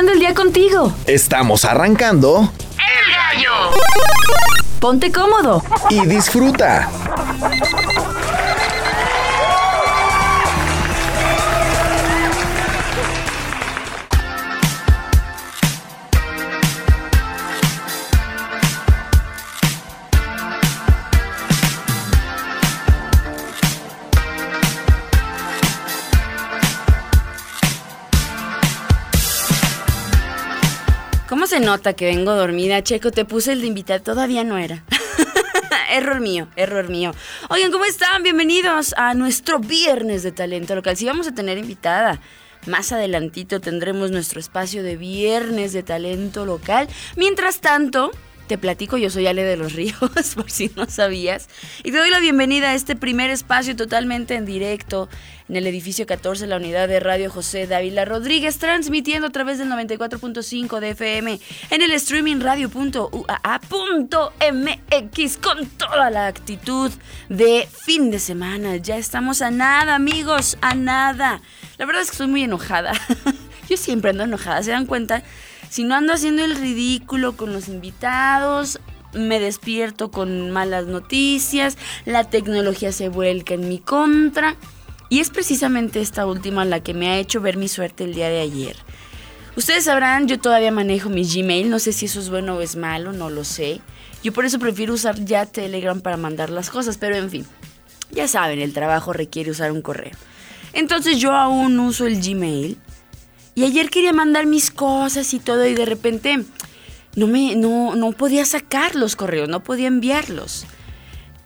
iniciando el día contigo. Estamos arrancando. ¡El gallo! Ponte cómodo. Y disfruta. Se nota que vengo dormida, Checo? Te puse el de invitar, todavía no era. error mío, error mío. Oigan, ¿cómo están? Bienvenidos a nuestro viernes de talento local. Si vamos a tener invitada. Más adelantito tendremos nuestro espacio de viernes de talento local. Mientras tanto, te platico, yo soy Ale de los Ríos, por si no sabías. Y te doy la bienvenida a este primer espacio totalmente en directo en el edificio 14, la unidad de radio José Dávila Rodríguez, transmitiendo a través del 94.5 de FM en el streaming radio.uaa.mx con toda la actitud de fin de semana. Ya estamos a nada, amigos, a nada. La verdad es que estoy muy enojada. Yo siempre ando enojada, ¿se dan cuenta? Si no ando haciendo el ridículo con los invitados, me despierto con malas noticias, la tecnología se vuelca en mi contra. Y es precisamente esta última la que me ha hecho ver mi suerte el día de ayer. Ustedes sabrán, yo todavía manejo mi Gmail, no sé si eso es bueno o es malo, no lo sé. Yo por eso prefiero usar ya Telegram para mandar las cosas, pero en fin, ya saben, el trabajo requiere usar un correo. Entonces yo aún uso el Gmail y ayer quería mandar mis cosas y todo y de repente no, me, no, no podía sacar los correos, no podía enviarlos.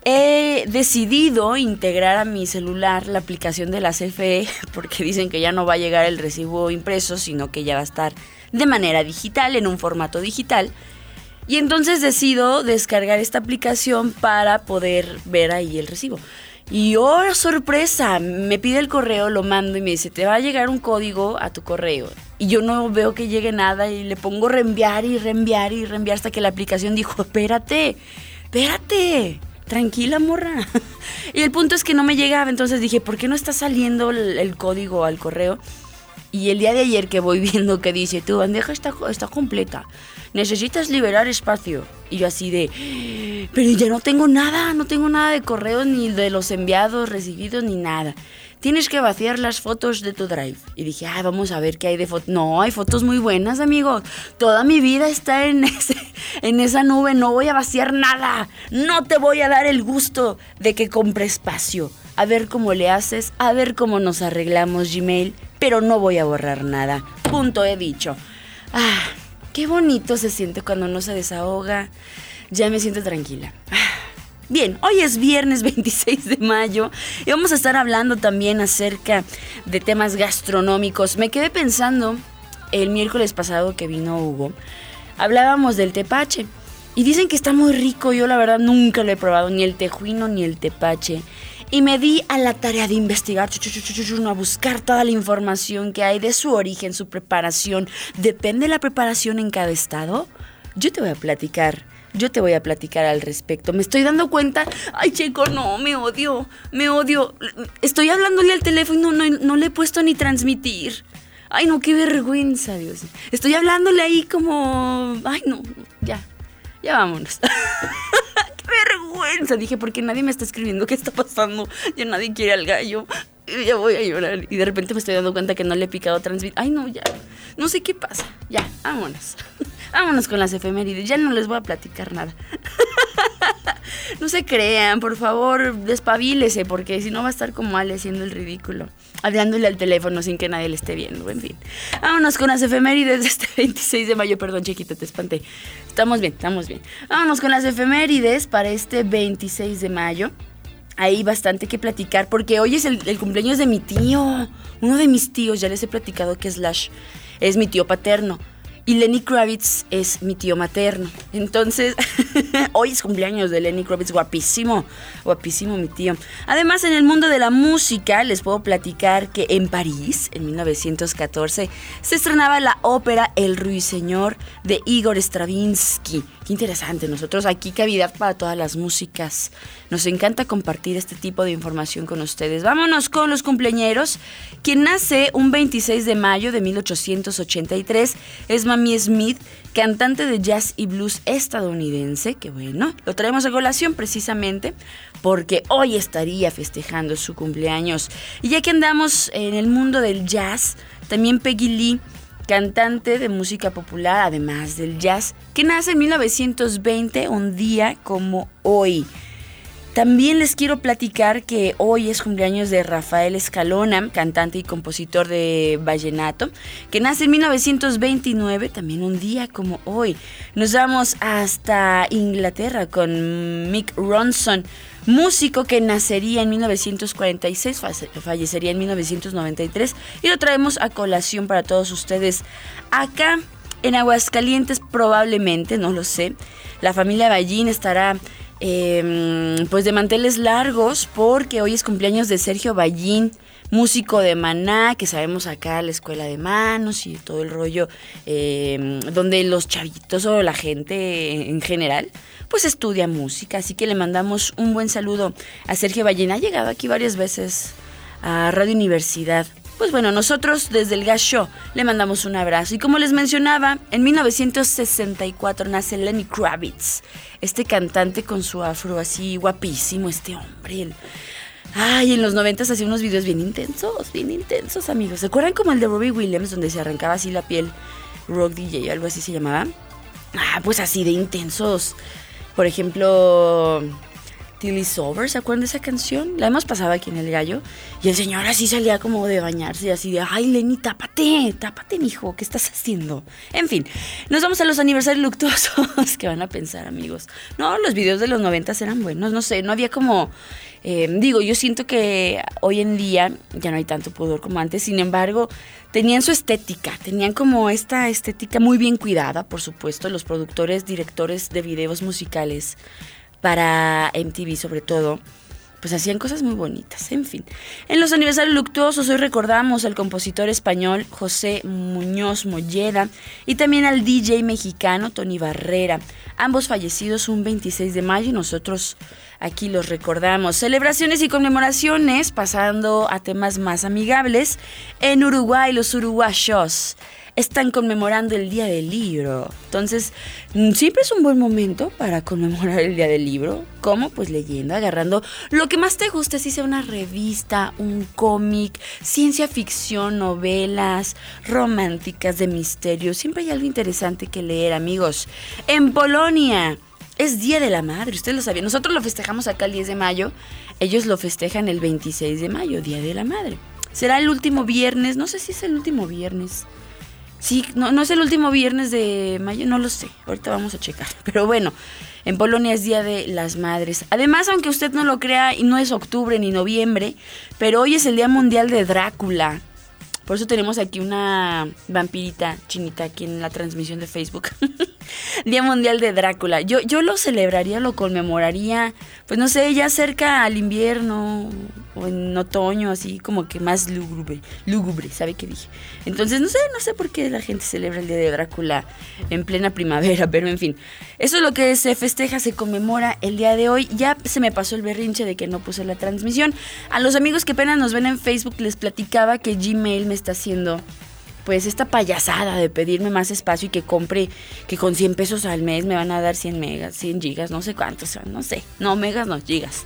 He decidido integrar a mi celular la aplicación de la CFE porque dicen que ya no va a llegar el recibo impreso, sino que ya va a estar de manera digital, en un formato digital. Y entonces decido descargar esta aplicación para poder ver ahí el recibo. Y oh, sorpresa, me pide el correo, lo mando y me dice, te va a llegar un código a tu correo. Y yo no veo que llegue nada y le pongo reenviar y reenviar y reenviar hasta que la aplicación dijo, espérate, espérate, tranquila morra. y el punto es que no me llegaba, entonces dije, ¿por qué no está saliendo el, el código al correo? Y el día de ayer que voy viendo que dice, tu bandeja está, está completa, necesitas liberar espacio. Y yo así de, pero ya no tengo nada, no tengo nada de correo, ni de los enviados, recibidos, ni nada. Tienes que vaciar las fotos de tu drive. Y dije, ah, vamos a ver qué hay de fotos. No, hay fotos muy buenas, amigos. Toda mi vida está en, ese, en esa nube, no voy a vaciar nada. No te voy a dar el gusto de que compre espacio. A ver cómo le haces, a ver cómo nos arreglamos Gmail, pero no voy a borrar nada. Punto he dicho. Ah, qué bonito se siente cuando uno se desahoga. Ya me siento tranquila. Bien, hoy es viernes 26 de mayo y vamos a estar hablando también acerca de temas gastronómicos. Me quedé pensando el miércoles pasado que vino Hugo, hablábamos del tepache y dicen que está muy rico. Yo la verdad nunca lo he probado, ni el tejuino ni el tepache. Y me di a la tarea de investigar, a buscar toda la información que hay de su origen, su preparación. Depende de la preparación en cada estado. Yo te voy a platicar yo te voy a platicar al respecto. Me estoy dando cuenta. Ay, Checo, no, me odio. Me odio. Estoy hablándole al teléfono y no, no, le he puesto ni transmitir. Ay, no, qué vergüenza, Dios. Estoy hablándole ahí como. Ay, no, ya. Ya vámonos. vergüenza. Dije, porque nadie me está escribiendo qué está pasando. Ya nadie quiere al gallo. Ya voy a llorar. Y de repente me estoy dando cuenta que no le he picado transmitir. Ay, no, ya. No sé qué pasa. Ya, vámonos. Vámonos con las efemérides, ya no les voy a platicar nada. no se crean, por favor, despabilese, porque si no va a estar como Ale haciendo el ridículo, hablándole al teléfono sin que nadie le esté viendo, en fin. Vámonos con las efemérides de este 26 de mayo, perdón, chiquito, te espanté. Estamos bien, estamos bien. Vámonos con las efemérides para este 26 de mayo. Hay bastante que platicar porque hoy es el, el cumpleaños de mi tío, uno de mis tíos, ya les he platicado que Slash es mi tío paterno. Y Lenny Kravitz es mi tío materno. Entonces, hoy es cumpleaños de Lenny Kravitz, guapísimo, guapísimo mi tío. Además, en el mundo de la música, les puedo platicar que en París, en 1914, se estrenaba la ópera El Ruiseñor de Igor Stravinsky. Qué interesante, nosotros aquí cavidad para todas las músicas. Nos encanta compartir este tipo de información con ustedes. Vámonos con los cumpleañeros Quien nace un 26 de mayo de 1883 es Mamie Smith, cantante de jazz y blues estadounidense, que bueno, lo traemos a colación precisamente porque hoy estaría festejando su cumpleaños. Y ya que andamos en el mundo del jazz, también Peggy Lee cantante de música popular, además del jazz, que nace en 1920, un día como hoy. También les quiero platicar que hoy es cumpleaños de Rafael Escalona, cantante y compositor de vallenato, que nace en 1929, también un día como hoy. Nos vamos hasta Inglaterra con Mick Ronson, músico que nacería en 1946, fallecería en 1993 y lo traemos a colación para todos ustedes acá en Aguascalientes probablemente, no lo sé. La familia Ballín estará Em, pues de manteles largos, porque hoy es cumpleaños de Sergio Ballín, músico de Maná, que sabemos acá la escuela de manos y todo el rollo, em, donde los chavitos o la gente en general, pues estudia música. Así que le mandamos un buen saludo a Sergio Ballín. Ha llegado aquí varias veces a Radio Universidad. Pues bueno, nosotros desde el Gas Show le mandamos un abrazo. Y como les mencionaba, en 1964 nace Lenny Kravitz, este cantante con su afro así guapísimo, este hombre. Ay, en los 90 hacía unos videos bien intensos, bien intensos, amigos. ¿Se acuerdan como el de Robbie Williams, donde se arrancaba así la piel? Rock DJ, algo así se llamaba. Ah, pues así de intensos. Por ejemplo, Till It's Over, ¿se acuerdan de esa canción? La hemos pasado aquí en El Gallo. Y el señor así salía como de bañarse, así de, ay, Lenny, tápate, tápate, mijo, ¿qué estás haciendo? En fin, nos vamos a los aniversarios luctuosos. ¿Qué van a pensar, amigos? No, los videos de los noventas eran buenos, no sé, no había como... Eh, digo, yo siento que hoy en día ya no hay tanto pudor como antes, sin embargo, tenían su estética, tenían como esta estética muy bien cuidada, por supuesto, los productores, directores de videos musicales para MTV sobre todo, pues hacían cosas muy bonitas, en fin. En los aniversarios luctuosos hoy recordamos al compositor español José Muñoz Molleda y también al DJ mexicano Tony Barrera, ambos fallecidos un 26 de mayo y nosotros aquí los recordamos. Celebraciones y conmemoraciones, pasando a temas más amigables, en Uruguay los uruguayos están conmemorando el Día del Libro. Entonces, mm, siempre es un buen momento para conmemorar el Día del Libro. ¿Cómo? Pues leyendo, agarrando lo que más te guste, si sea una revista, un cómic, ciencia ficción, novelas, románticas, de misterio. Siempre hay algo interesante que leer, amigos. En Polonia. Es Día de la Madre, ustedes lo sabían. Nosotros lo festejamos acá el 10 de mayo, ellos lo festejan el 26 de mayo, Día de la Madre. Será el último viernes, no sé si es el último viernes Sí, no, no es el último viernes de mayo, no lo sé. Ahorita vamos a checar. Pero bueno, en Polonia es Día de las Madres. Además, aunque usted no lo crea, y no es octubre ni noviembre, pero hoy es el Día Mundial de Drácula. Por eso tenemos aquí una vampirita chinita aquí en la transmisión de Facebook. Día Mundial de Drácula. Yo, yo lo celebraría, lo conmemoraría, pues no sé, ya cerca al invierno o en otoño, así como que más lúgubre, lúgubre, ¿sabe qué dije? Entonces, no sé, no sé por qué la gente celebra el Día de Drácula en plena primavera, pero en fin, eso es lo que se festeja, se conmemora el día de hoy. Ya se me pasó el berrinche de que no puse la transmisión. A los amigos que apenas nos ven en Facebook les platicaba que Gmail me está haciendo pues esta payasada de pedirme más espacio y que compre, que con 100 pesos al mes me van a dar 100 megas, 100 gigas, no sé cuántos, no sé, no megas, no, gigas,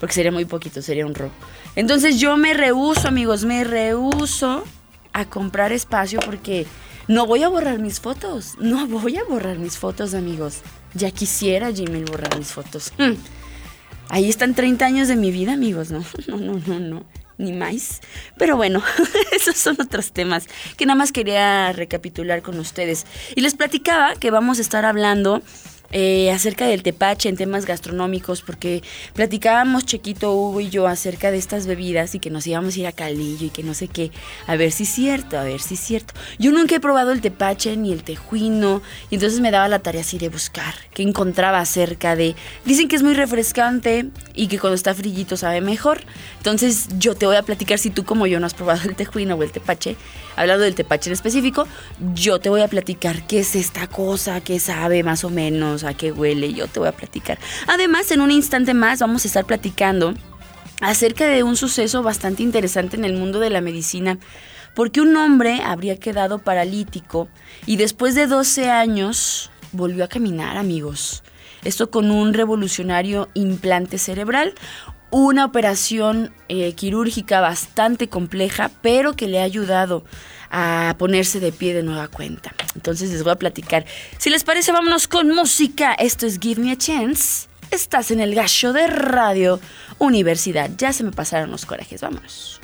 porque sería muy poquito, sería un robo. Entonces yo me rehuso, amigos, me rehuso a comprar espacio porque no voy a borrar mis fotos, no voy a borrar mis fotos, amigos. Ya quisiera Gmail borrar mis fotos. Hmm. Ahí están 30 años de mi vida, amigos, no, no, no, no, no ni más. Pero bueno, esos son otros temas que nada más quería recapitular con ustedes. Y les platicaba que vamos a estar hablando eh, acerca del tepache en temas gastronómicos, porque platicábamos Chequito, Hugo y yo acerca de estas bebidas y que nos íbamos a ir a Calillo y que no sé qué. A ver si es cierto, a ver si es cierto. Yo nunca he probado el tepache ni el tejuino, y entonces me daba la tarea así de buscar qué encontraba acerca de. Dicen que es muy refrescante y que cuando está frillito sabe mejor. Entonces yo te voy a platicar si tú, como yo, no has probado el tejuino o el tepache, hablando del tepache en específico, yo te voy a platicar qué es esta cosa, qué sabe más o menos a qué huele, yo te voy a platicar. Además, en un instante más vamos a estar platicando acerca de un suceso bastante interesante en el mundo de la medicina, porque un hombre habría quedado paralítico y después de 12 años volvió a caminar, amigos. Esto con un revolucionario implante cerebral, una operación eh, quirúrgica bastante compleja, pero que le ha ayudado a ponerse de pie de nueva cuenta. Entonces les voy a platicar. Si les parece, vámonos con música. Esto es Give Me a Chance. Estás en el gallo de Radio Universidad. Ya se me pasaron los corajes. Vámonos.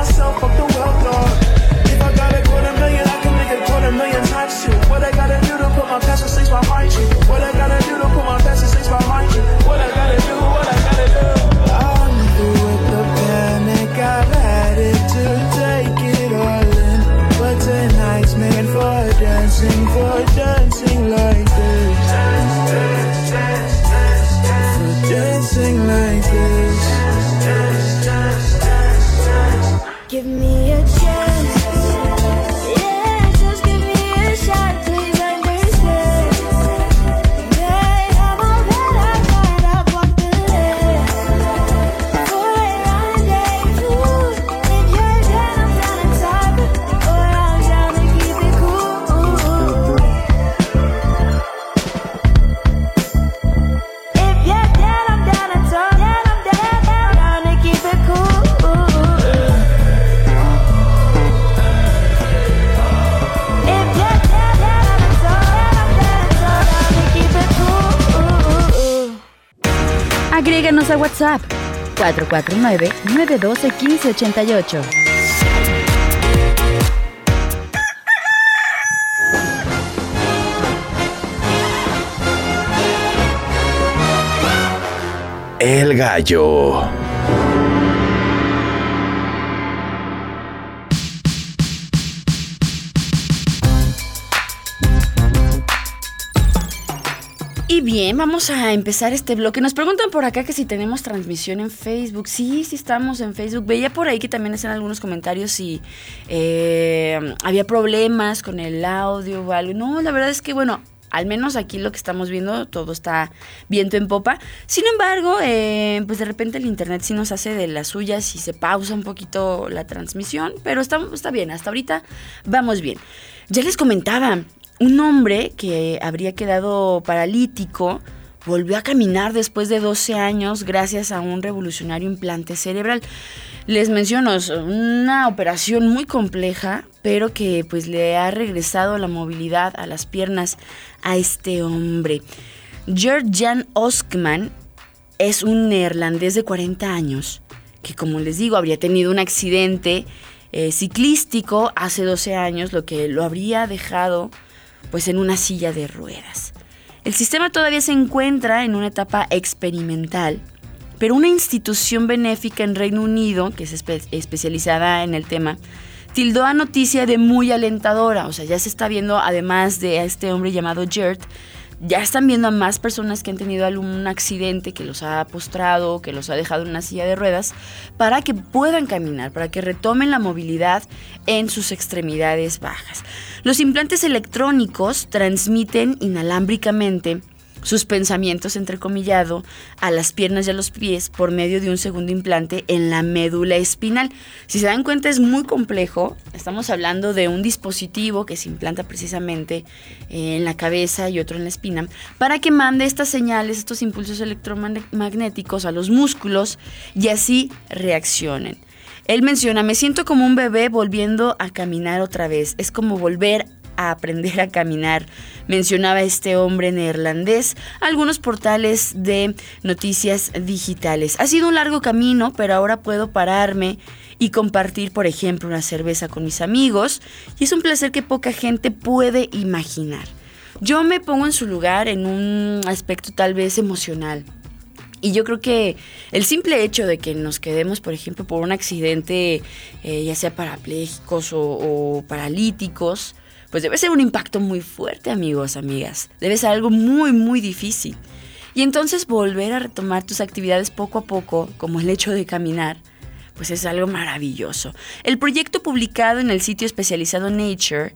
A WhatsApp 449-912-1588. El gallo. Bien, vamos a empezar este bloque. Nos preguntan por acá que si tenemos transmisión en Facebook. Sí, sí estamos en Facebook. Veía por ahí que también hacen algunos comentarios si eh, había problemas con el audio o algo. No, la verdad es que, bueno, Al menos aquí lo que estamos viendo, todo está viento en popa. Sin embargo, eh, pues de repente el internet sí nos hace de las suyas y se pausa un poquito la transmisión, pero está, está bien, hasta ahorita vamos bien. Ya les comentaba, un hombre que habría quedado paralítico volvió a caminar después de 12 años gracias a un revolucionario implante cerebral. Les menciono, una operación muy compleja, pero que pues le ha regresado la movilidad a las piernas a este hombre. Gert Jan Oskman es un neerlandés de 40 años que como les digo habría tenido un accidente eh, ciclístico hace 12 años, lo que lo habría dejado pues en una silla de ruedas. El sistema todavía se encuentra en una etapa experimental pero una institución benéfica en Reino Unido, que es especializada en el tema, tildó a noticia de muy alentadora. O sea, ya se está viendo, además de a este hombre llamado Gert, ya están viendo a más personas que han tenido algún accidente que los ha postrado, que los ha dejado en una silla de ruedas, para que puedan caminar, para que retomen la movilidad en sus extremidades bajas. Los implantes electrónicos transmiten inalámbricamente sus pensamientos entrecomillado a las piernas y a los pies por medio de un segundo implante en la médula espinal. Si se dan cuenta es muy complejo, estamos hablando de un dispositivo que se implanta precisamente eh, en la cabeza y otro en la espina para que mande estas señales, estos impulsos electromagnéticos a los músculos y así reaccionen. Él menciona, me siento como un bebé volviendo a caminar otra vez, es como volver a aprender a caminar, mencionaba este hombre neerlandés, algunos portales de noticias digitales. Ha sido un largo camino, pero ahora puedo pararme y compartir, por ejemplo, una cerveza con mis amigos, y es un placer que poca gente puede imaginar. Yo me pongo en su lugar en un aspecto tal vez emocional. Y yo creo que el simple hecho de que nos quedemos, por ejemplo, por un accidente, eh, ya sea parapléjicos o paralíticos, pues debe ser un impacto muy fuerte, amigos, amigas. Debe ser algo muy, muy difícil. Y entonces volver a retomar tus actividades poco a poco, como el hecho de caminar, pues es algo maravilloso. El proyecto publicado en el sitio especializado Nature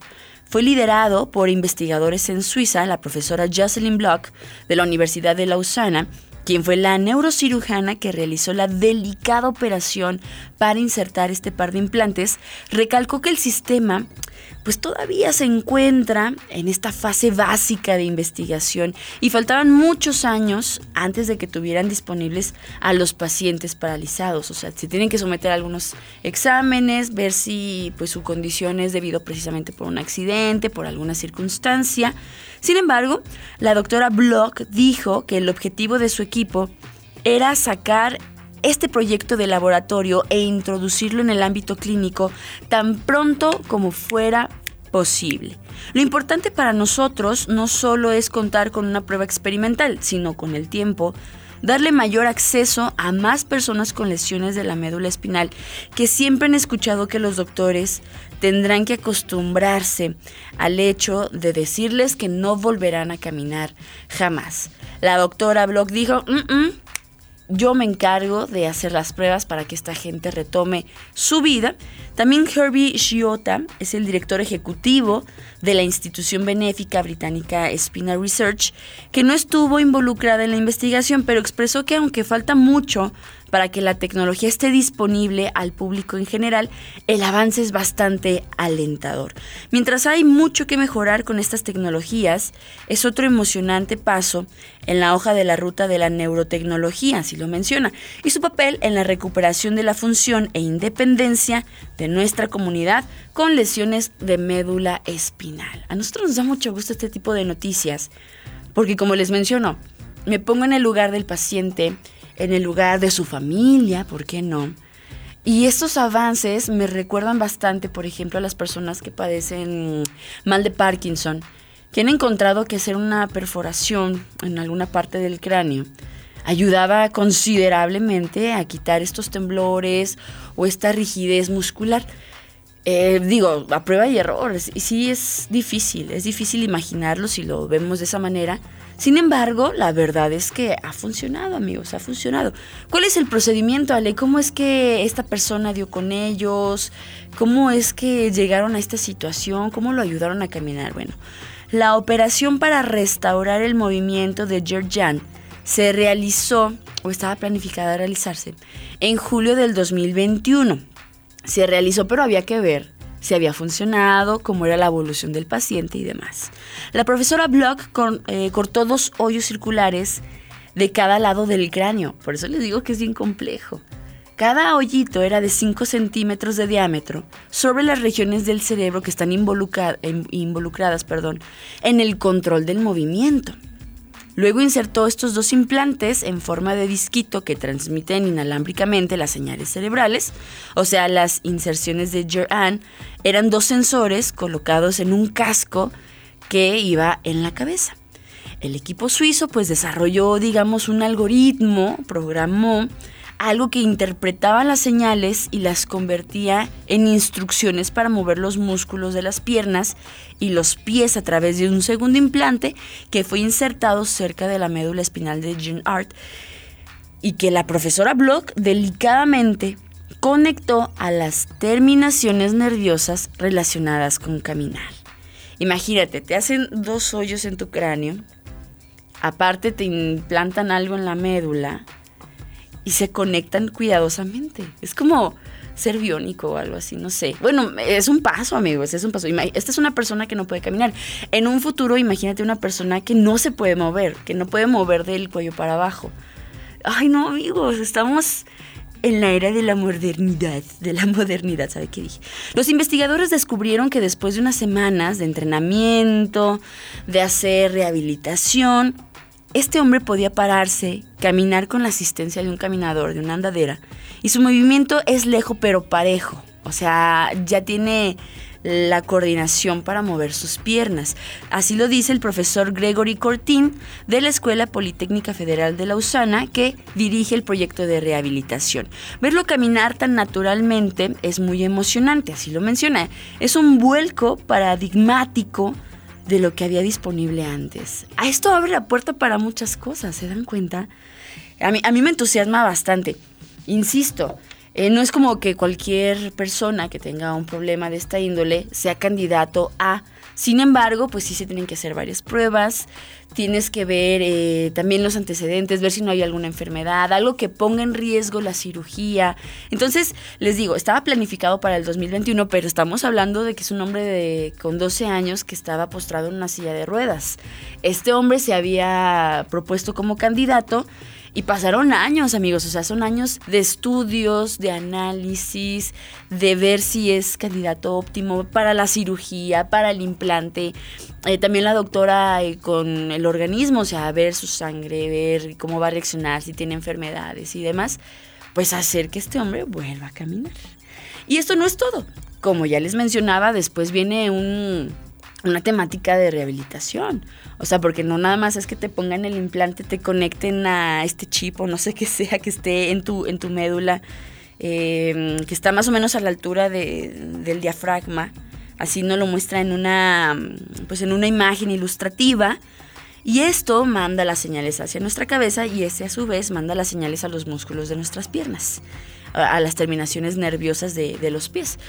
fue liderado por investigadores en Suiza, la profesora Jocelyn Block de la Universidad de Lausana, quien fue la neurocirujana que realizó la delicada operación para insertar este par de implantes, recalcó que el sistema pues todavía se encuentra en esta fase básica de investigación y faltaban muchos años antes de que tuvieran disponibles a los pacientes paralizados. O sea, se tienen que someter a algunos exámenes, ver si pues su condición es debido precisamente por un accidente, por alguna circunstancia. Sin embargo, la doctora Block dijo que el objetivo de su equipo era sacar este proyecto de laboratorio e introducirlo en el ámbito clínico tan pronto como fuera posible. Lo importante para nosotros no solo es contar con una prueba experimental, sino con el tiempo darle mayor acceso a más personas con lesiones de la médula espinal que siempre han escuchado que los doctores tendrán que acostumbrarse al hecho de decirles que no volverán a caminar jamás. La doctora Block dijo, mm, mm, yo me encargo de hacer las pruebas para que esta gente retome su vida. También Herbie Shiota es el director ejecutivo de la institución benéfica británica Spina Research, que no estuvo involucrada en la investigación, pero expresó que aunque falta mucho para que la tecnología esté disponible al público en general, el avance es bastante alentador. Mientras hay mucho que mejorar con estas tecnologías, es otro emocionante paso en la hoja de la ruta de la neurotecnología, así lo menciona, y su papel en la recuperación de la función e independencia de nuestra comunidad con lesiones de médula espinal. A nosotros nos da mucho gusto este tipo de noticias, porque como les menciono, me pongo en el lugar del paciente, en el lugar de su familia, ¿por qué no? Y estos avances me recuerdan bastante, por ejemplo, a las personas que padecen mal de Parkinson, que han encontrado que hacer una perforación en alguna parte del cráneo ayudaba considerablemente a quitar estos temblores o esta rigidez muscular. Eh, digo, a prueba y error, y sí es difícil, es difícil imaginarlo si lo vemos de esa manera, sin embargo, la verdad es que ha funcionado, amigos, ha funcionado. ¿Cuál es el procedimiento, Ale? ¿Cómo es que esta persona dio con ellos? ¿Cómo es que llegaron a esta situación? ¿Cómo lo ayudaron a caminar? Bueno, La operación para restaurar el movimiento de Georgian se realizó, o estaba planificada a realizarse, en julio del 2021. Se realizó, pero había que ver si había funcionado, cómo era la evolución del paciente y demás. La profesora Block eh, cortó dos hoyos circulares de cada lado del cráneo, por eso les digo que es bien complejo. Cada hoyito era de 5 centímetros de diámetro sobre las regiones del cerebro que están involucradas perdón, en el control del movimiento. Luego insertó estos dos implantes en forma de disquito que transmiten inalámbricamente las señales cerebrales, o sea, las inserciones de Jeran eran dos sensores colocados en un casco que iba en la cabeza. El equipo suizo pues desarrolló, digamos, un algoritmo, programó algo que interpretaba las señales y las convertía en instrucciones para mover los músculos de las piernas y los pies a través de un segundo implante que fue insertado cerca de la médula espinal de Jean Art y que la profesora Block delicadamente conectó a las terminaciones nerviosas relacionadas con caminar. Imagínate, te hacen dos hoyos en tu cráneo, aparte te implantan algo en la médula, y se conectan cuidadosamente. Es como ser biónico o algo así, no sé. Bueno, es un paso, amigos, es un paso. Esta es una persona que no puede caminar. En un futuro, imagínate una persona que no se puede mover, que no puede mover del cuello para abajo. Ay, no, amigos, estamos en la era de la modernidad, de la modernidad, ¿sabe qué dije? Los investigadores descubrieron que después de unas semanas de entrenamiento, de hacer rehabilitación, este hombre podía pararse, caminar con la asistencia de un caminador, de una andadera, y su movimiento es lejo pero parejo. O sea, ya tiene la coordinación para mover sus piernas. Así lo dice el profesor Gregory Cortín de la Escuela Politécnica Federal de Lausana, que dirige el proyecto de rehabilitación. Verlo caminar tan naturalmente es muy emocionante, así lo menciona. Es un vuelco paradigmático de lo que había disponible antes. A esto abre la puerta para muchas cosas, ¿se dan cuenta? A mí, a mí me entusiasma bastante. Insisto, eh, no es como que cualquier persona que tenga un problema de esta índole sea candidato a sin embargo, pues sí se tienen que hacer varias pruebas, tienes que ver eh, también los antecedentes, ver si no hay alguna enfermedad, algo que ponga en riesgo la cirugía. Entonces, les digo, estaba planificado para el 2021, pero estamos hablando de que es un hombre de, con 12 años que estaba postrado en una silla de ruedas. Este hombre se había propuesto como candidato y pasaron años, amigos, o sea, son años de estudios, de análisis, de ver si es candidato óptimo para la cirugía, para el implante. Eh, también la doctora eh, con el organismo, o sea, ver su sangre, ver cómo va a reaccionar, si tiene enfermedades y demás, pues hacer que este hombre vuelva a caminar. Y esto no es todo. Como ya les mencionaba, después viene un una temática de rehabilitación. O sea, porque no nada más es que te pongan el implante, te conecten a este chip o no sé qué sea que esté en tu, en tu médula, em, que está más o menos a la altura del diafragma. Así nos lo muestra en una, pues en una imagen ilustrativa. Y esto manda las señales hacia nuestra cabeza y ese a su vez manda las señales a los músculos de nuestras piernas, a, las terminaciones nerviosas de, de los pies.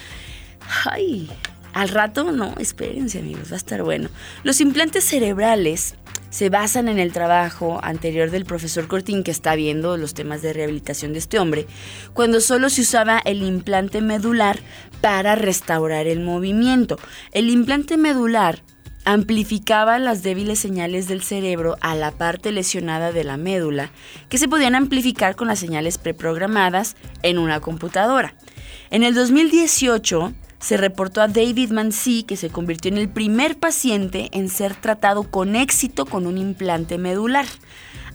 Ay, al rato, no, espérense amigos, va a estar bueno. Los implantes cerebrales se basan en el trabajo anterior del profesor Cortín que está viendo los temas de rehabilitación de este hombre, cuando solo se usaba el implante medular para restaurar el movimiento. El implante medular amplificaba las débiles señales del cerebro a la parte lesionada de la médula, que se podían amplificar con las señales preprogramadas en una computadora. En el 2018, se reportó a David Mansi que se convirtió en el primer paciente en ser tratado con éxito con un implante medular,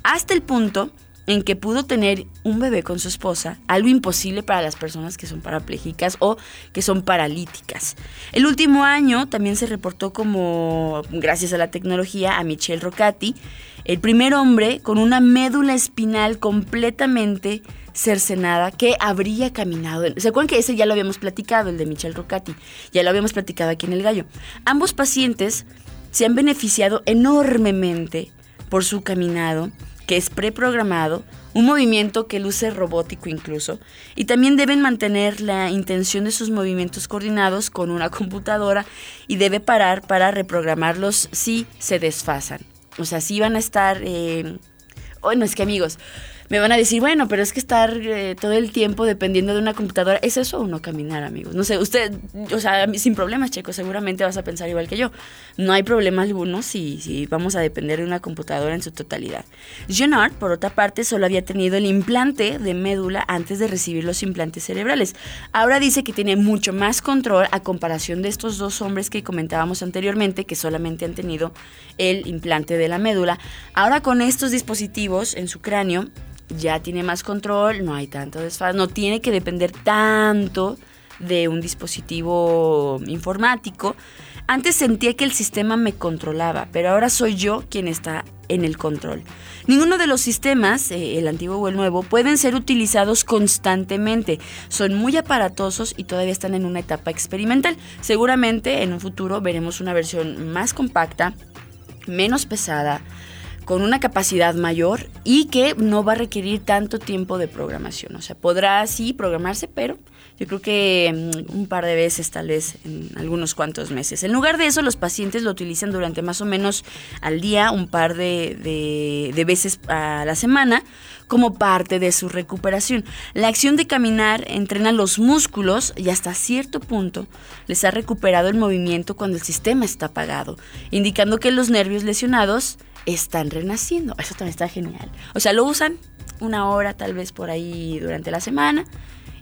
hasta el punto en que pudo tener un bebé con su esposa, algo imposible para las personas que son parapléjicas o que son paralíticas. El último año también se reportó como, gracias a la tecnología, a Michelle Rocati, el primer hombre con una médula espinal completamente cercenada que habría caminado. ¿Se acuerdan que ese ya lo habíamos platicado, el de Michelle Rocati? Ya lo habíamos platicado aquí en El Gallo. Ambos pacientes se han beneficiado enormemente por su caminado que es preprogramado, un movimiento que luce robótico incluso, y también deben mantener la intención de sus movimientos coordinados con una computadora y debe parar para reprogramarlos si se desfasan. O sea, si van a estar... Eh... Bueno, es que amigos, me van a decir, bueno, pero es que estar eh, todo el tiempo dependiendo de una computadora, ¿es eso o no caminar, amigos? No sé, usted, o sea, sin problemas, Checo, seguramente vas a pensar igual que yo. No hay problema alguno si, si vamos a depender de una computadora en su totalidad. Jenard, por otra parte, solo había tenido el implante de médula antes de recibir los implantes cerebrales. Ahora dice que tiene mucho más control a comparación de estos dos hombres que comentábamos anteriormente, que solamente han tenido el implante de la médula. Ahora con estos dispositivos en su cráneo, ya tiene más control, no hay tanto desfase, no tiene que depender tanto de un dispositivo informático. Antes sentía que el sistema me controlaba, pero ahora soy yo quien está en el control. Ninguno de los sistemas, eh, el antiguo o el nuevo, pueden ser utilizados constantemente. Son muy aparatosos y todavía están en una etapa experimental. Seguramente en un futuro veremos una versión más compacta, menos pesada, con una capacidad mayor y que no va a requerir tanto tiempo de programación. O sea, podrá sí programarse, pero yo creo que mm, un par de veces, tal vez en algunos cuantos meses. En lugar de eso, los pacientes lo utilizan durante más o menos al día, un par de, de veces a la semana, como parte de su recuperación. La acción de caminar entrena los músculos y hasta cierto punto les ha recuperado el movimiento cuando el sistema está apagado, indicando que los nervios lesionados están renaciendo. Eso también está genial. O sea, lo usan una hora tal vez por ahí durante la semana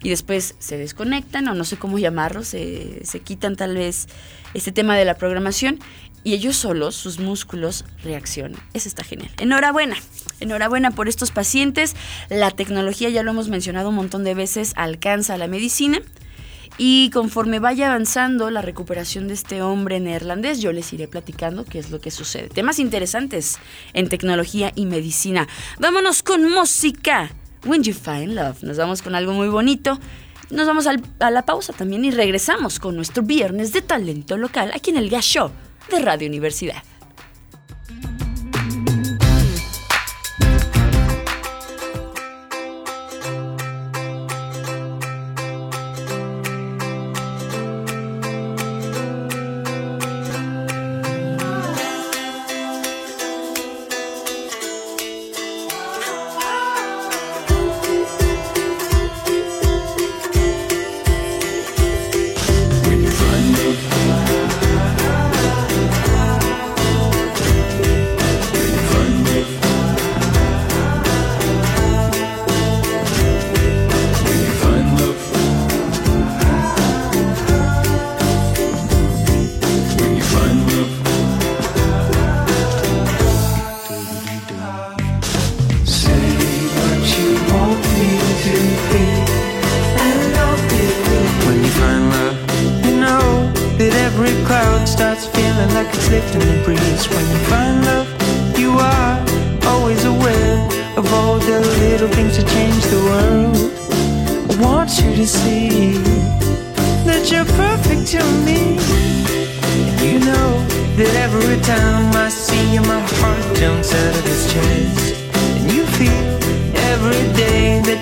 y después se desconectan o no sé cómo llamarlo, se, se quitan tal vez este tema de la programación y ellos solos, sus músculos, reaccionan. Eso está genial. Enhorabuena, enhorabuena por estos pacientes. La tecnología, ya lo hemos mencionado un montón de veces, alcanza la medicina. Y conforme vaya avanzando la recuperación de este hombre neerlandés, yo les iré platicando qué es lo que sucede. Temas interesantes en tecnología y medicina. Vámonos con música. When You Find Love. Nos vamos con algo muy bonito. Nos vamos a la pausa también y regresamos con nuestro viernes de talento local aquí en el Gas Show de Radio Universidad.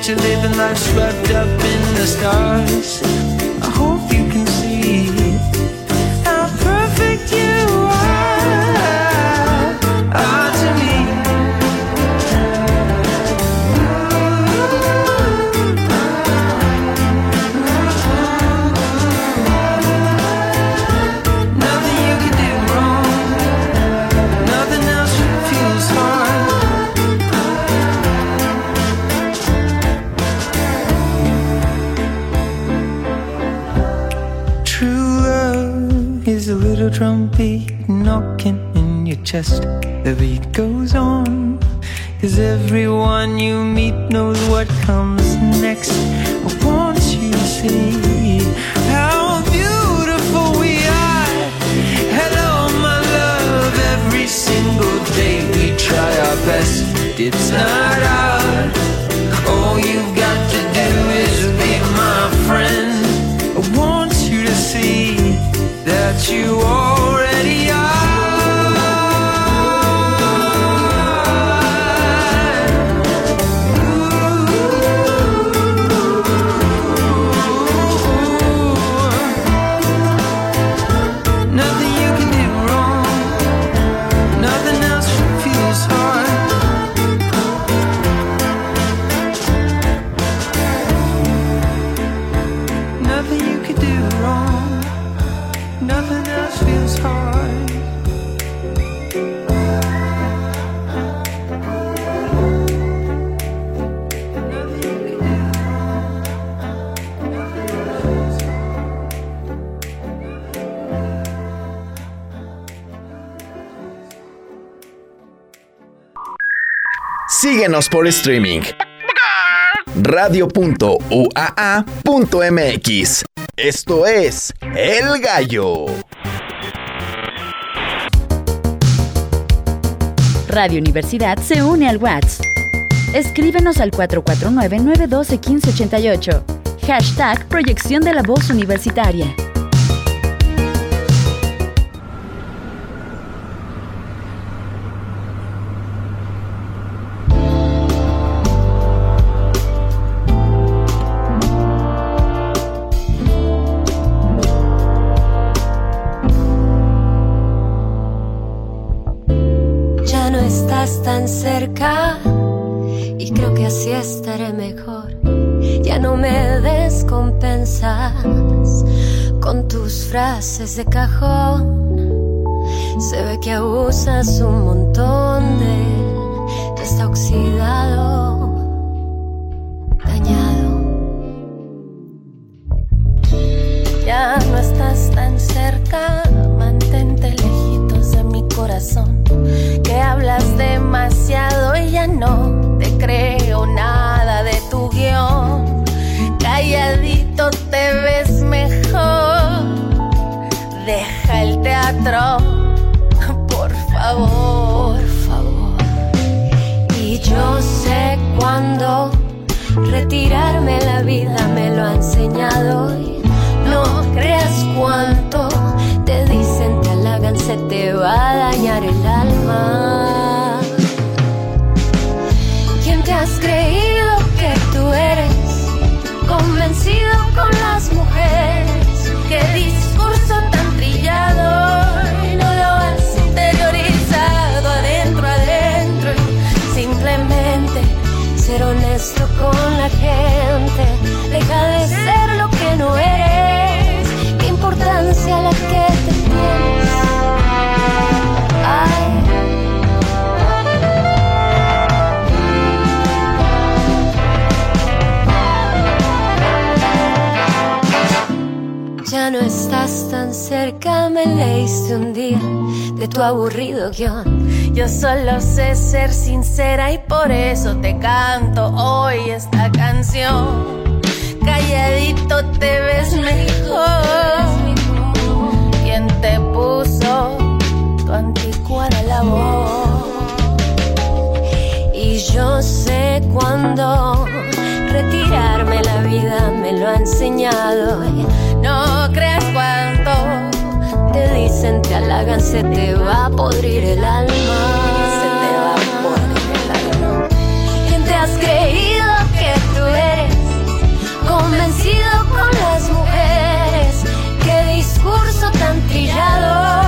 that living life swept up in the stars. I hope you chest. The beat goes on, cause everyone you meet knows what comes next. But once you see how beautiful we are, hello, my love, every single day we try our best. It's not hard, all you've got to do is be my friend. I want you to see that you are. Síguenos por streaming. Radio.uaa.mx. Esto es El Gallo. Radio Universidad se une al WhatsApp. Escríbenos al 449-912-1588. Hashtag Proyección de la Voz Universitaria. Tan cerca y creo que así estaré mejor. Ya no me descompensas con tus frases de cajón. Se ve que abusas un montón de él. Está oxidado, dañado. Ya no estás tan cerca, retirarme la vida me lo ha enseñado. Y no creas cuánto te dicen, te halagan, se te va a dañar el alma. Me leíste un día de tu aburrido guion. Yo solo sé ser sincera y por eso te canto hoy esta canción. Calladito te ves mejor. ¿Quién te puso tu anticuada la voz? Y yo sé cuándo retirarme la vida me lo ha enseñado. No dicen, te halagan, se te va a podrir el alma. Se te va a podrir el alma. ¿Quién te has creído que tú eres? Convencido con las mujeres. Qué discurso tan trillado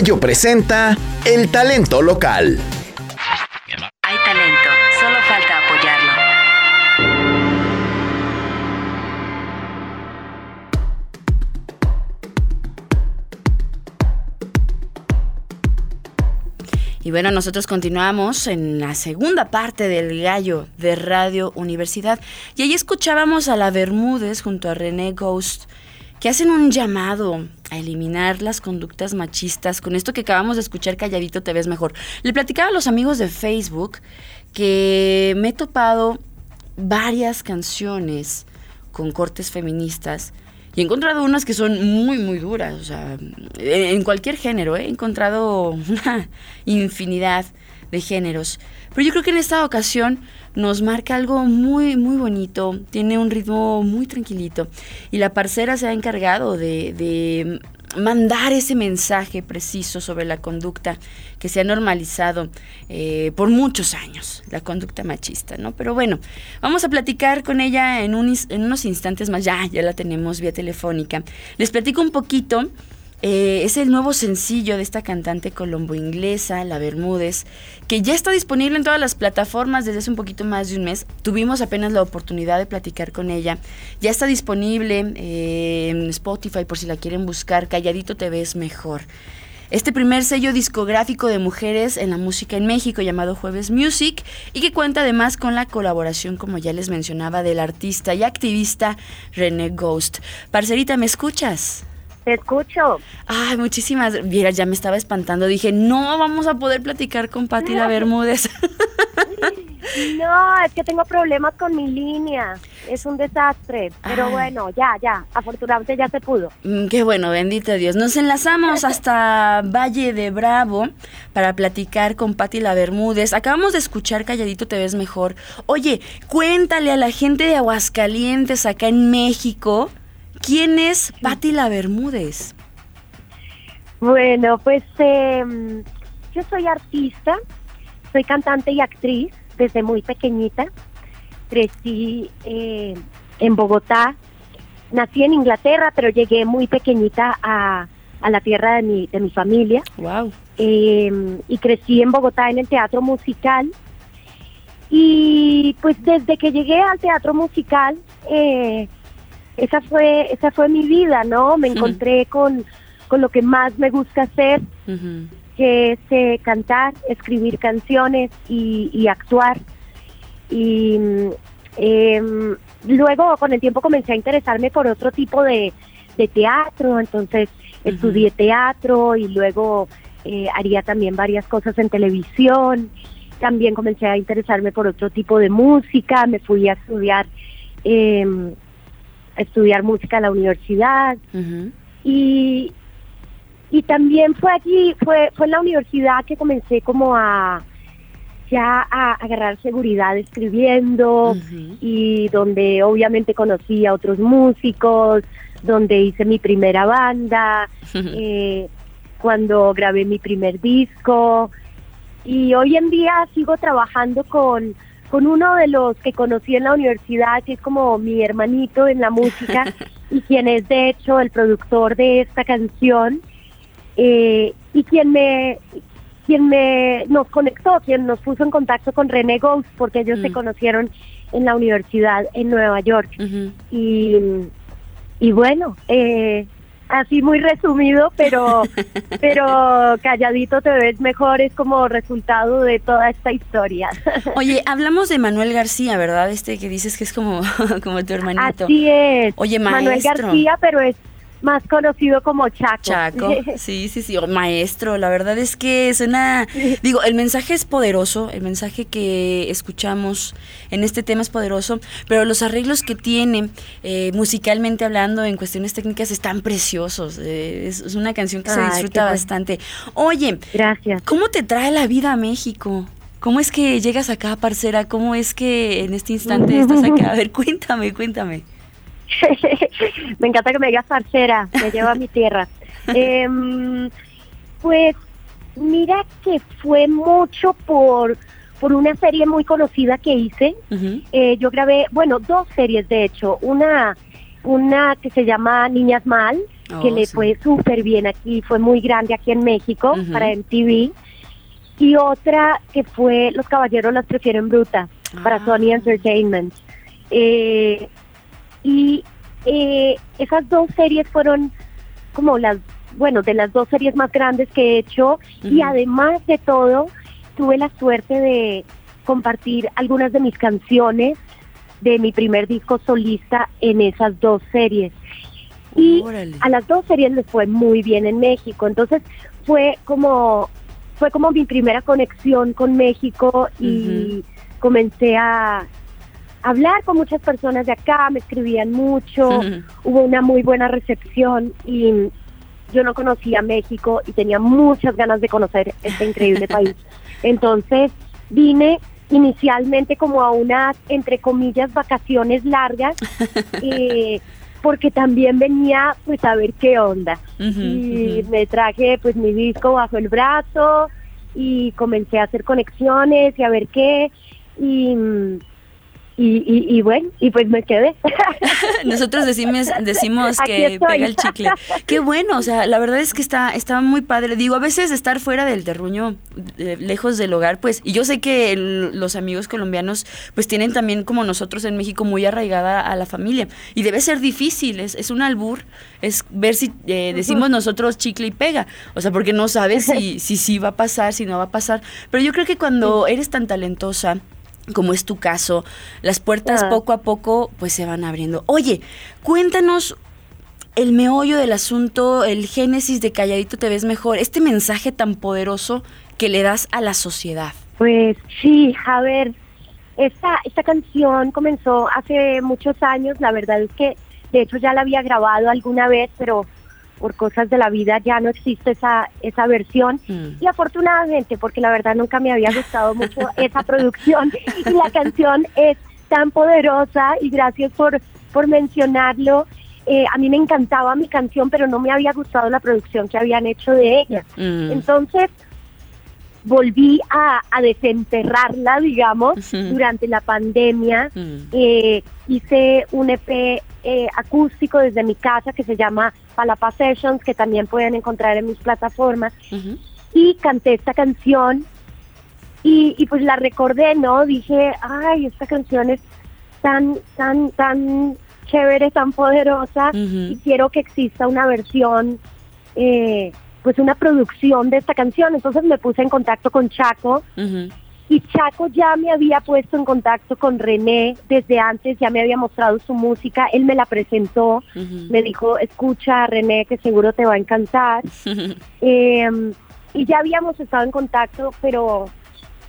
Gallo presenta el talento local. Hay talento, solo falta apoyarlo. Y bueno, nosotros continuamos en la segunda parte del gallo de Radio Universidad. Y ahí escuchábamos a la Bermúdez junto a René Ghost, que hacen un llamado a eliminar las conductas machistas. Con esto que acabamos de escuchar, calladito te ves mejor. Le platicaba a los amigos de Facebook que me he topado varias canciones con cortes feministas y he encontrado unas que son muy, muy duras, o sea, en cualquier género, ¿eh? he encontrado una infinidad de géneros. Pero yo creo que en esta ocasión nos marca algo muy, muy bonito, tiene un ritmo muy tranquilito y la parcera se ha encargado de, de mandar ese mensaje preciso sobre la conducta que se ha normalizado eh, por muchos años, la conducta machista, ¿no? Pero bueno, vamos a platicar con ella en, en unos instantes más, ya, ya la tenemos vía telefónica. Les platico un poquito eh, es el nuevo sencillo de esta cantante colombo-inglesa, La Bermúdez, que ya está disponible en todas las plataformas desde hace un poquito más de un mes. Tuvimos apenas la oportunidad de platicar con ella. Ya está disponible eh, en Spotify por si la quieren buscar. Calladito te ves mejor. Este primer sello discográfico de mujeres en la música en México llamado Jueves Music y que cuenta además con la colaboración, como ya les mencionaba, del artista y activista René Ghost. Parcerita, ¿me escuchas? Te escucho. Ay, muchísimas. Mira, ya me estaba espantando. Dije, no vamos a poder platicar con Pati la Bermúdez. No, es que tengo problemas con mi línea. Es un desastre. Pero bueno, ya, ya. Afortunadamente ya se pudo. Mm, qué bueno, bendito Dios. Nos enlazamos hasta Valle de Bravo para platicar con Pati la Bermúdez. Acabamos de escuchar Calladito Te Ves Mejor. Oye, cuéntale a la gente de Aguascalientes acá en México ¿Quién es Patti La Bermúdez? Bueno, pues em, yo soy artista, soy cantante y actriz desde muy pequeñita. Crecí eh, en Bogotá, nací en Inglaterra, pero llegué muy pequeñita a, la tierra de mi, de mi familia. Wow. Em, y crecí en Bogotá en el teatro musical. Y pues desde que llegué al teatro musical, eh, esa fue, esa fue mi vida, ¿no? Me encontré con, con lo que más me gusta hacer, que es eh, cantar, escribir canciones y, actuar. Y em, luego con el tiempo comencé a interesarme por otro tipo de, teatro, entonces estudié teatro y luego eh, haría también varias cosas en televisión. También comencé a interesarme por otro tipo de música, me fui a estudiar eh, estudiar música en la universidad. Y, y también fue allí, fue, fue en la universidad que comencé como a ya a agarrar seguridad escribiendo y donde obviamente conocí a otros músicos, donde hice mi primera banda, eh, cuando grabé mi primer disco. Y hoy en día sigo trabajando con con uno de los que conocí en la universidad, que es como mi hermanito en la música y quien es de hecho el productor de esta canción eh, y quien me quien me nos conectó, quien nos puso en contacto con René Ghost porque ellos se mm. conocieron en la universidad en Nueva York y y bueno eh, así muy resumido, pero, pero calladito te ves mejor, es como resultado de toda esta historia. Oye, hablamos de Manuel García, ¿verdad? Este que dices que es como, como tu hermanito. Así es. Oye, Manuel García, pero es más conocido como Chaco. Chaco, sí, sí, sí, maestro, la verdad es que suena, digo, el mensaje es poderoso, el mensaje que escuchamos en este tema es poderoso, pero los arreglos que tiene eh, musicalmente hablando en cuestiones técnicas están preciosos, eh, es, una canción que se disfruta bastante. Oye, gracias. ¿Cómo te trae la vida a México? ¿Cómo es que llegas acá, parcera? ¿Cómo es que en este instante estás acá? A ver, cuéntame, cuéntame. me encanta que me digas parcera, me lleva a mi tierra. Em, pues mira que fue mucho por, por una serie muy conocida que hice. Eh, yo grabé, bueno, dos series de hecho. Una, una que se llama Niñas Mal, que oh, le fue súper bien aquí, fue muy grande aquí en México para MTV. Y otra que fue Los Caballeros las prefieren brutas para ah. Sony Entertainment. Eh, y eh, esas dos series fueron como las, bueno, de las dos series más grandes que he hecho. Y además de todo tuve la suerte de compartir algunas de mis canciones de mi primer disco solista en esas dos series. Y a las dos series les fue muy bien en México, entonces fue como fue como mi primera conexión con México y comencé a hablar con muchas personas de acá, me escribían mucho, hubo una muy buena recepción y yo no conocía México y tenía muchas ganas de conocer este increíble país. Entonces vine inicialmente como a unas, entre comillas, vacaciones largas, eh, porque también venía pues a ver qué onda. y me traje pues mi disco bajo el brazo y comencé a hacer conexiones y a ver qué. Y, y, y, bueno, y pues me quedé. Nosotros decimos, decimos que pega el chicle. Qué bueno, o sea, la verdad es que está, está muy padre. Digo, a veces estar fuera del terruño, lejos del hogar, pues, y yo sé que los amigos colombianos, pues tienen también, como nosotros en México, muy arraigada a la familia. Y debe ser difícil, es, es un albur, es ver si eh, decimos nosotros chicle y pega. O sea, porque no sabes si, si sí va a pasar, si no va a pasar. Pero yo creo que cuando eres tan talentosa, como es tu caso, las puertas ah. poco a poco pues se van abriendo. Oye, cuéntanos el meollo del asunto, el génesis de Calladito te ves mejor, este mensaje tan poderoso que le das a la sociedad. Pues sí, a ver, esta, esta canción comenzó hace muchos años, la verdad es que de hecho ya la había grabado alguna vez, pero por cosas de la vida ya no existe esa, esa versión. Mm. Y afortunadamente, porque la verdad nunca me había gustado mucho esa producción y la canción es tan poderosa y gracias por, por mencionarlo. Eh, a mí me encantaba mi canción, pero no me había gustado la producción que habían hecho de ella. Mm. Entonces, volví a, desenterrarla, digamos, durante la pandemia. Mm. Eh, hice un EP eh, acústico desde mi casa que se llama Palapa Sessions, que también pueden encontrar en mis plataformas. Y canté esta canción y, y pues la recordé, ¿no? Dije, ay, esta canción es tan, tan, tan chévere, tan poderosa y quiero que exista una versión, eh, pues una producción de esta canción. Entonces me puse en contacto con Chaco y Chaco ya me había puesto en contacto con René desde antes, ya me había mostrado su música, él me la presentó, me dijo, escucha René, que seguro te va a encantar. Em, y ya habíamos estado en contacto, pero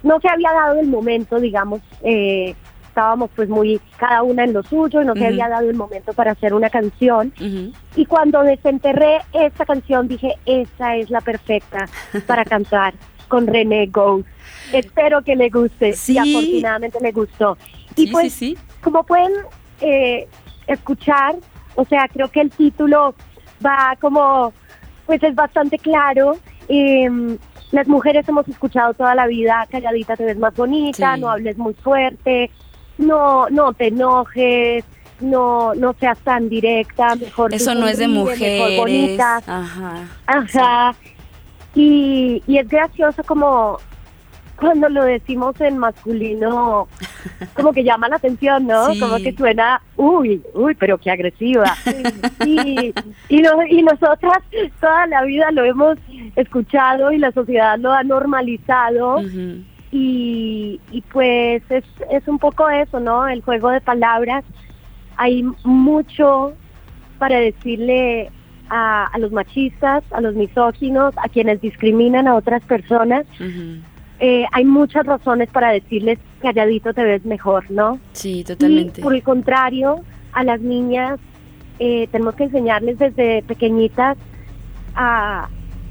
no se había dado el momento, digamos, eh, estábamos pues muy cada una en lo suyo y no se había dado el momento para hacer una canción. Y cuando desenterré esta canción dije, esa es la perfecta para cantar con René Ghost. Espero que le guste. Sí. Y afortunadamente me gustó. Y pues, sí, como pueden eh, escuchar, o sea, creo que el título va como, pues es bastante claro. Em, las mujeres hemos escuchado toda la vida, calladita te ves más bonita, no hables muy fuerte, no, no te enojes, no, no seas tan directa, mejor. Eso no es de mujeres. bonita. Ajá. Ajá. Y, y es gracioso como cuando lo decimos en masculino, como que llama la atención, ¿no? Como que suena, uy, uy, pero qué agresiva. y, y, y nosotras toda la vida lo hemos escuchado y la sociedad lo ha normalizado. y, y pues es, es un poco eso, ¿no? El juego de palabras. Hay mucho para decirle a, a, los machistas, a los misóginos, a quienes discriminan a otras personas. Eh, hay muchas razones para decirles calladito te ves mejor, ¿no? Sí, totalmente. Y por el contrario, a las niñas eh, tenemos que enseñarles desde pequeñitas a,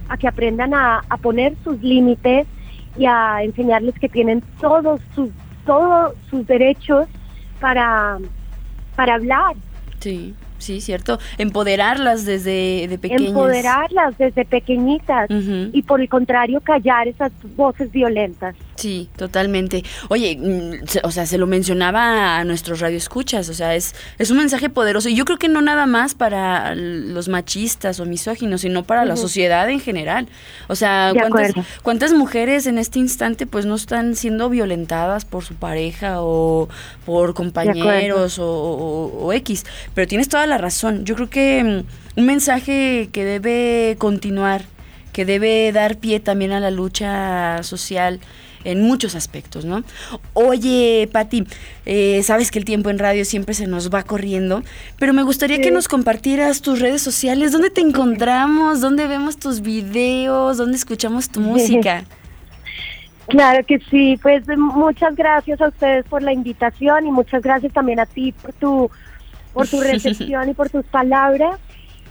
a que aprendan a, a poner sus límites y a enseñarles que tienen todos sus todos sus derechos para para hablar. Sí. Sí, cierto. Empoderarlas desde de pequeñas. Empoderarlas desde pequeñitas y por el contrario callar esas voces violentas. Sí, totalmente. Oye, mm, o sea, se lo mencionaba a nuestros radioescuchas, o sea, es, es un mensaje poderoso. Y yo creo que no nada más para los machistas o misóginos, sino para la sociedad en general. O sea, ¿cuántas, ¿cuántas mujeres en este instante pues no están siendo violentadas por su pareja o por compañeros o, o X? Pero tienes toda la razón. Yo creo que mm, un mensaje que debe continuar, que debe dar pie también a la lucha social en muchos aspectos, ¿no? Oye, Pati, eh, sabes que el tiempo en radio siempre se nos va corriendo, pero me gustaría que nos compartieras tus redes sociales, dónde te encontramos, dónde vemos tus videos, dónde escuchamos tu música. Claro que sí, pues muchas gracias a ustedes por la invitación y muchas gracias también a ti por tu por tu recepción y por tus palabras.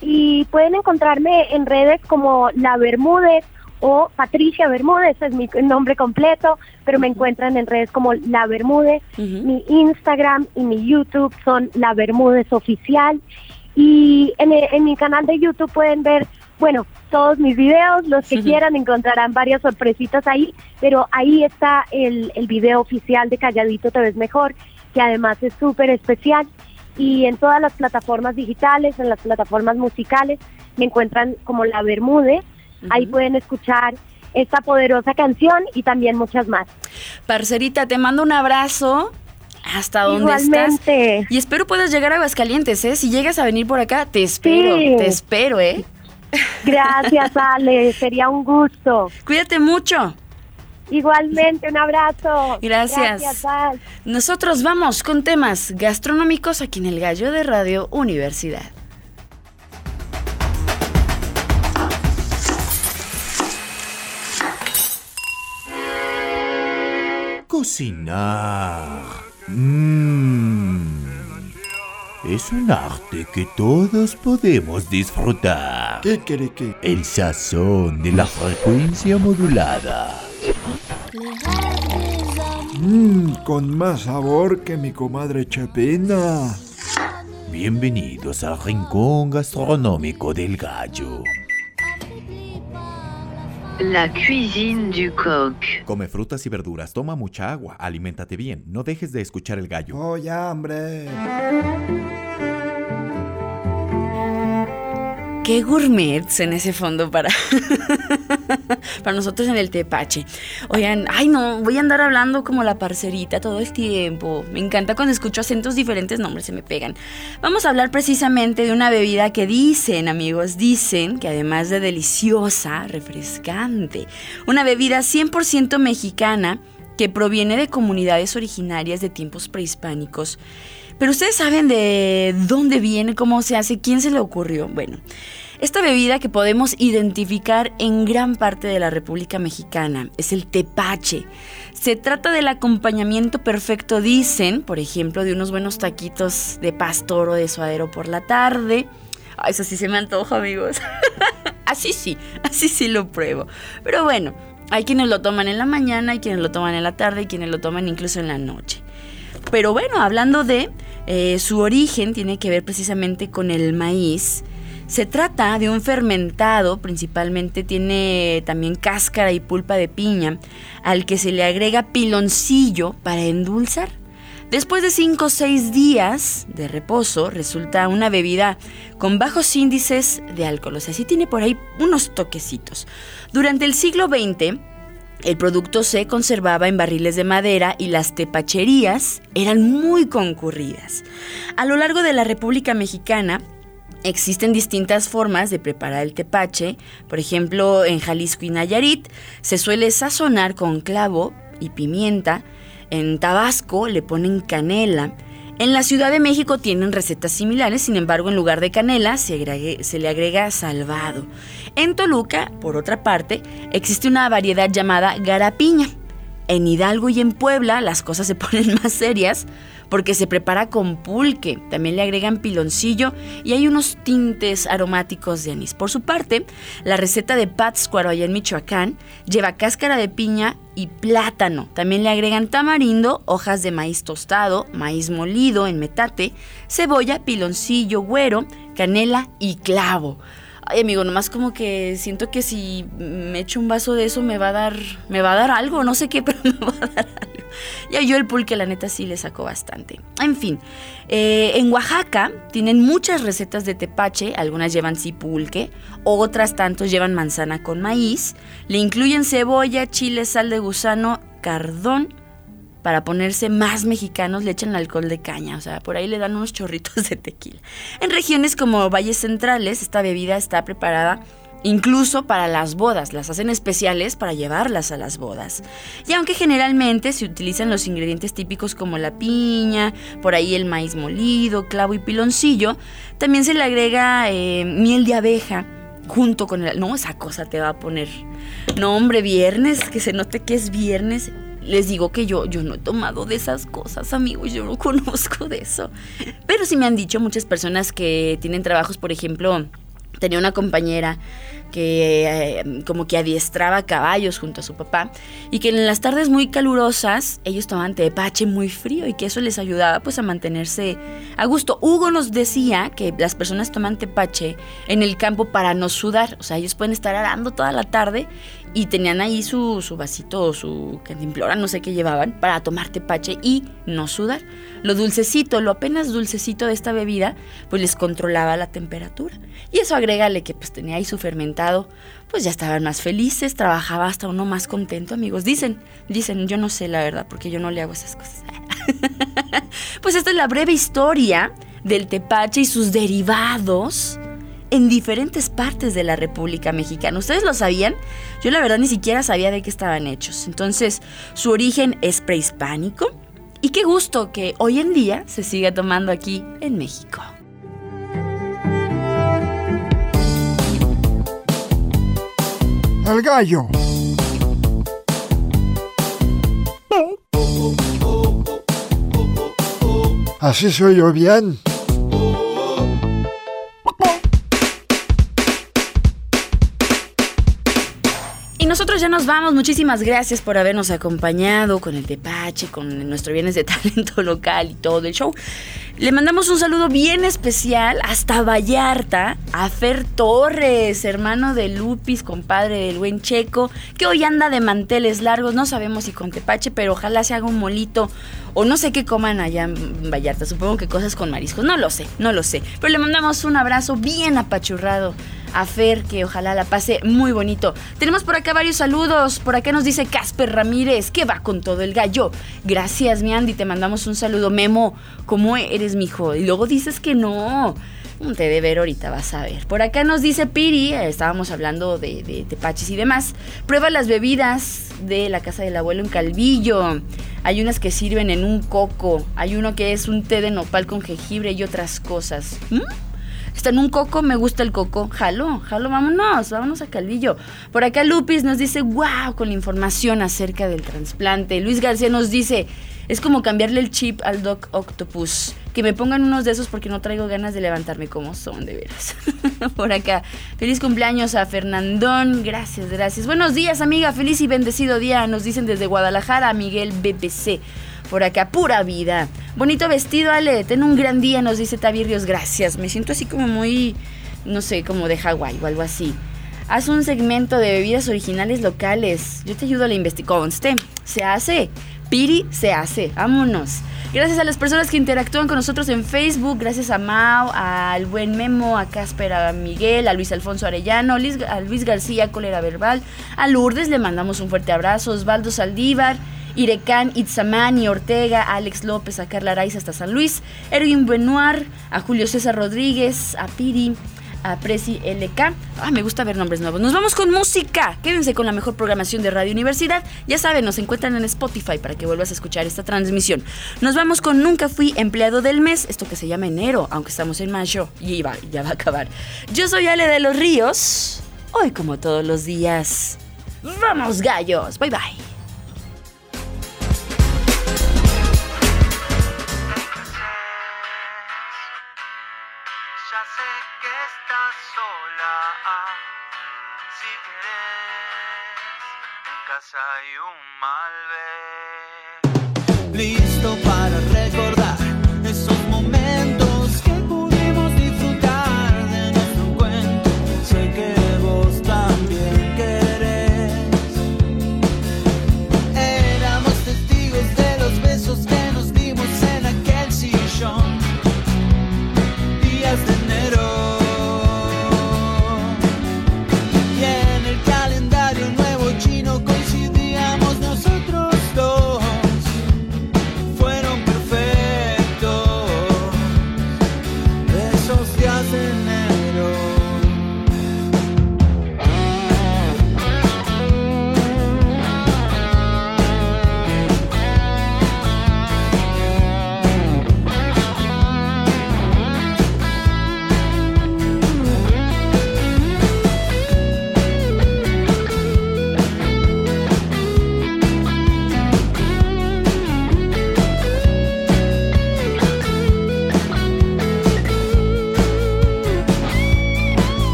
Y pueden encontrarme en redes como La Bermúdez o Patricia Bermúdez, es mi nombre completo, pero me encuentran en redes como La Bermúdez. Mi Instagram y mi YouTube son La Bermúdez Oficial. Y en, en mi canal de YouTube pueden ver bueno, todos mis videos, los que quieran encontrarán varias sorpresitas ahí, pero ahí está el, el video oficial de Calladito Te Ves Mejor, que además es súper especial. Y en todas las plataformas digitales, en las plataformas musicales, me encuentran como La Bermúdez. Ahí pueden escuchar esta poderosa canción y también muchas más. Parcerita, te mando un abrazo hasta donde Igualmente. estás. Y espero puedas llegar a Aguascalientes, ¿eh? Si llegas a venir por acá, te espero, te espero, ¿eh? Gracias, Ale. Sería un gusto. Cuídate mucho. Igualmente, un abrazo. Gracias. Nosotros vamos con temas gastronómicos aquí en el Gallo de Radio Universidad. Cocinar. Mmm. Es un arte que todos podemos disfrutar. ¿Qué quiere que? El sazón de la frecuencia modulada. Mmm, con más sabor que mi comadre Chepina. Bienvenidos al rincón gastronómico del gallo. La cuisine du coq. Come frutas y verduras, toma mucha agua, aliméntate bien, no dejes de escuchar el gallo. Oh, ya, hombre. Qué gourmets en ese fondo para, para nosotros en el tepache. Oigan, ay no, voy a andar hablando como la parcerita todo el tiempo. Me encanta cuando escucho acentos diferentes, nombres se me pegan. Vamos a hablar precisamente de una bebida que dicen, amigos, dicen que además de deliciosa, refrescante, una bebida 100% mexicana que proviene de comunidades originarias de tiempos prehispánicos. Pero ustedes saben de dónde viene, cómo se hace, quién se le ocurrió. Bueno, esta bebida que podemos identificar en gran parte de la República Mexicana es el tepache. Se trata del acompañamiento perfecto, dicen, por ejemplo, de unos buenos taquitos de pastor o de suadero por la tarde. Eso sí se me antoja, amigos. así sí, así sí lo pruebo. Pero bueno, hay quienes lo toman en la mañana, hay quienes lo toman en la tarde y quienes lo toman incluso en la noche. Pero bueno, hablando de eh, su origen, tiene que ver precisamente con el maíz. Se trata de un fermentado, principalmente tiene también cáscara y pulpa de piña, al que se le agrega piloncillo para endulzar. Después de 5 o 6 días de reposo, resulta una bebida con bajos índices de alcohol, o sea, sí tiene por ahí unos toquecitos. Durante el siglo XX, el producto se conservaba en barriles de madera y las tepacherías eran muy concurridas. A lo largo de la República Mexicana existen distintas formas de preparar el tepache. Por ejemplo, en Jalisco y Nayarit se suele sazonar con clavo y pimienta. En Tabasco le ponen canela. En la Ciudad de México tienen recetas similares, sin embargo, en lugar de canela se, le agrega salvado. En Toluca, por otra parte, existe una variedad llamada garapiña. En Hidalgo y en Puebla las cosas se ponen más serias porque se prepara con pulque, también le agregan piloncillo y hay unos tintes aromáticos de anís. Por su parte, la receta de Pátzcuaro allá en Michoacán lleva cáscara de piña y plátano. También le agregan tamarindo, hojas de maíz tostado, maíz molido en metate, cebolla, piloncillo, güero, canela y clavo. Ay, amigo, nomás como que siento que si me echo un vaso de eso me va a dar, me va a dar algo, no sé qué, pero me va a dar algo. Ya yo el pulque, la neta, sí le saco bastante. En fin, eh, en Oaxaca tienen muchas recetas de tepache, algunas llevan sí pulque, otras tantos llevan manzana con maíz, le incluyen cebolla, chile, sal de gusano, cardón, para ponerse más mexicanos le echan alcohol de caña, o sea, por ahí le dan unos chorritos de tequila. En regiones como valles centrales, esta bebida está preparada incluso para las bodas, las hacen especiales para llevarlas a las bodas. Y aunque generalmente se utilizan los ingredientes típicos como la piña, por ahí el maíz molido, clavo y piloncillo, también se le agrega eh, miel de abeja junto con el... No, esa cosa te va a poner... No, hombre, viernes, que se note que es viernes. Les digo que yo, yo no he tomado de esas cosas, amigos, yo no conozco de eso. Pero sí me han dicho muchas personas que tienen trabajos, por ejemplo, tenía una compañera que eh, como que adiestraba caballos junto a su papá y que en las tardes muy calurosas ellos tomaban tepache muy frío y que eso les ayudaba pues a mantenerse a gusto. Hugo nos decía que las personas toman tepache en el campo para no sudar, o sea, ellos pueden estar arando toda la tarde y tenían ahí su, su vasito, su cantimplora, no sé qué llevaban, para tomar tepache y no sudar. Lo dulcecito, lo apenas dulcecito de esta bebida, pues les controlaba la temperatura. Y eso agrégale que pues tenía ahí su fermentado, pues ya estaban más felices, trabajaba hasta uno más contento, amigos. Dicen, dicen, yo no sé la verdad, porque yo no le hago esas cosas. pues esta es la breve historia del tepache y sus derivados en diferentes partes de la República Mexicana. ¿Ustedes lo sabían? Yo la verdad ni siquiera sabía de qué estaban hechos. Entonces, su origen es prehispánico y qué gusto que hoy en día se siga tomando aquí en México. El gallo. Así soy yo bien. Ya nos vamos. Muchísimas gracias por habernos acompañado con el Tepache, con nuestro Bienes de Talento Local y todo el show. Le mandamos un saludo bien especial hasta Vallarta a Fer Torres, hermano de Lupis, compadre del buen Checo, que hoy anda de manteles largos. No sabemos si con tepache, pero ojalá se haga un molito o no sé qué coman allá en Vallarta. Supongo que cosas con mariscos. No lo sé, no lo sé. Pero le mandamos un abrazo bien apachurrado a Fer, que ojalá la pase muy bonito. Tenemos por acá varios saludos. Por acá nos dice Casper Ramírez, que va con todo el gallo. Gracias, mi Andy, te mandamos un saludo. Memo, ¿cómo eres, mijo? Y luego dices que no. Te de ver ahorita, vas a ver. Por acá nos dice Piri, eh, estábamos hablando de, de tepaches y demás. Prueba las bebidas de la casa del abuelo en Calvillo. Hay unas que sirven en un coco. Hay uno que es un té de nopal con jengibre y otras cosas. ¿Mm? Está en un coco, me gusta el coco. Jalo, jalo, vámonos, vámonos a Calvillo. Por acá Lupis nos dice, wow, con la información acerca del trasplante. Luis García nos dice, es como cambiarle el chip al Doc Octopus. Que me pongan unos de esos porque no traigo ganas de levantarme como son, de veras. Por acá, feliz cumpleaños a Fernandón. Gracias, gracias. Buenos días, amiga. Feliz y bendecido día. Nos dicen desde Guadalajara, Miguel BBC por acá, pura vida. Bonito vestido, Ale, ten un gran día, nos dice Tavi Ríos, gracias. Me siento así como muy, no sé, como de Hawái o algo así. Haz un segmento de bebidas originales locales. Yo te ayudo a la investigación. Se hace. Piri, se hace. Vámonos. Gracias a las personas que interactúan con nosotros en Facebook, gracias a Mao, al buen Memo, a Casper, a Miguel, a Luis Alfonso Arellano, a Luis García, Cólera Verbal, a Lourdes le mandamos un fuerte abrazo, Osvaldo Saldívar, Irecán, Itzamani, Ortega, Alex López, a Carla Araiza hasta San Luis, Erwin Benoir, a Julio César Rodríguez, a Piri, a Presi LK. Ah, me gusta ver nombres nuevos. Nos vamos con música. Quédense con la mejor programación de Radio Universidad. Ya saben, nos encuentran en Spotify para que vuelvas a escuchar esta transmisión. Nos vamos con Nunca fui empleado del mes, esto que se llama enero, aunque estamos en mayo y va, ya va a acabar. Yo soy Ale de los Ríos. Hoy como todos los días. Vamos gallos. Bye bye. Querés, en nothing else.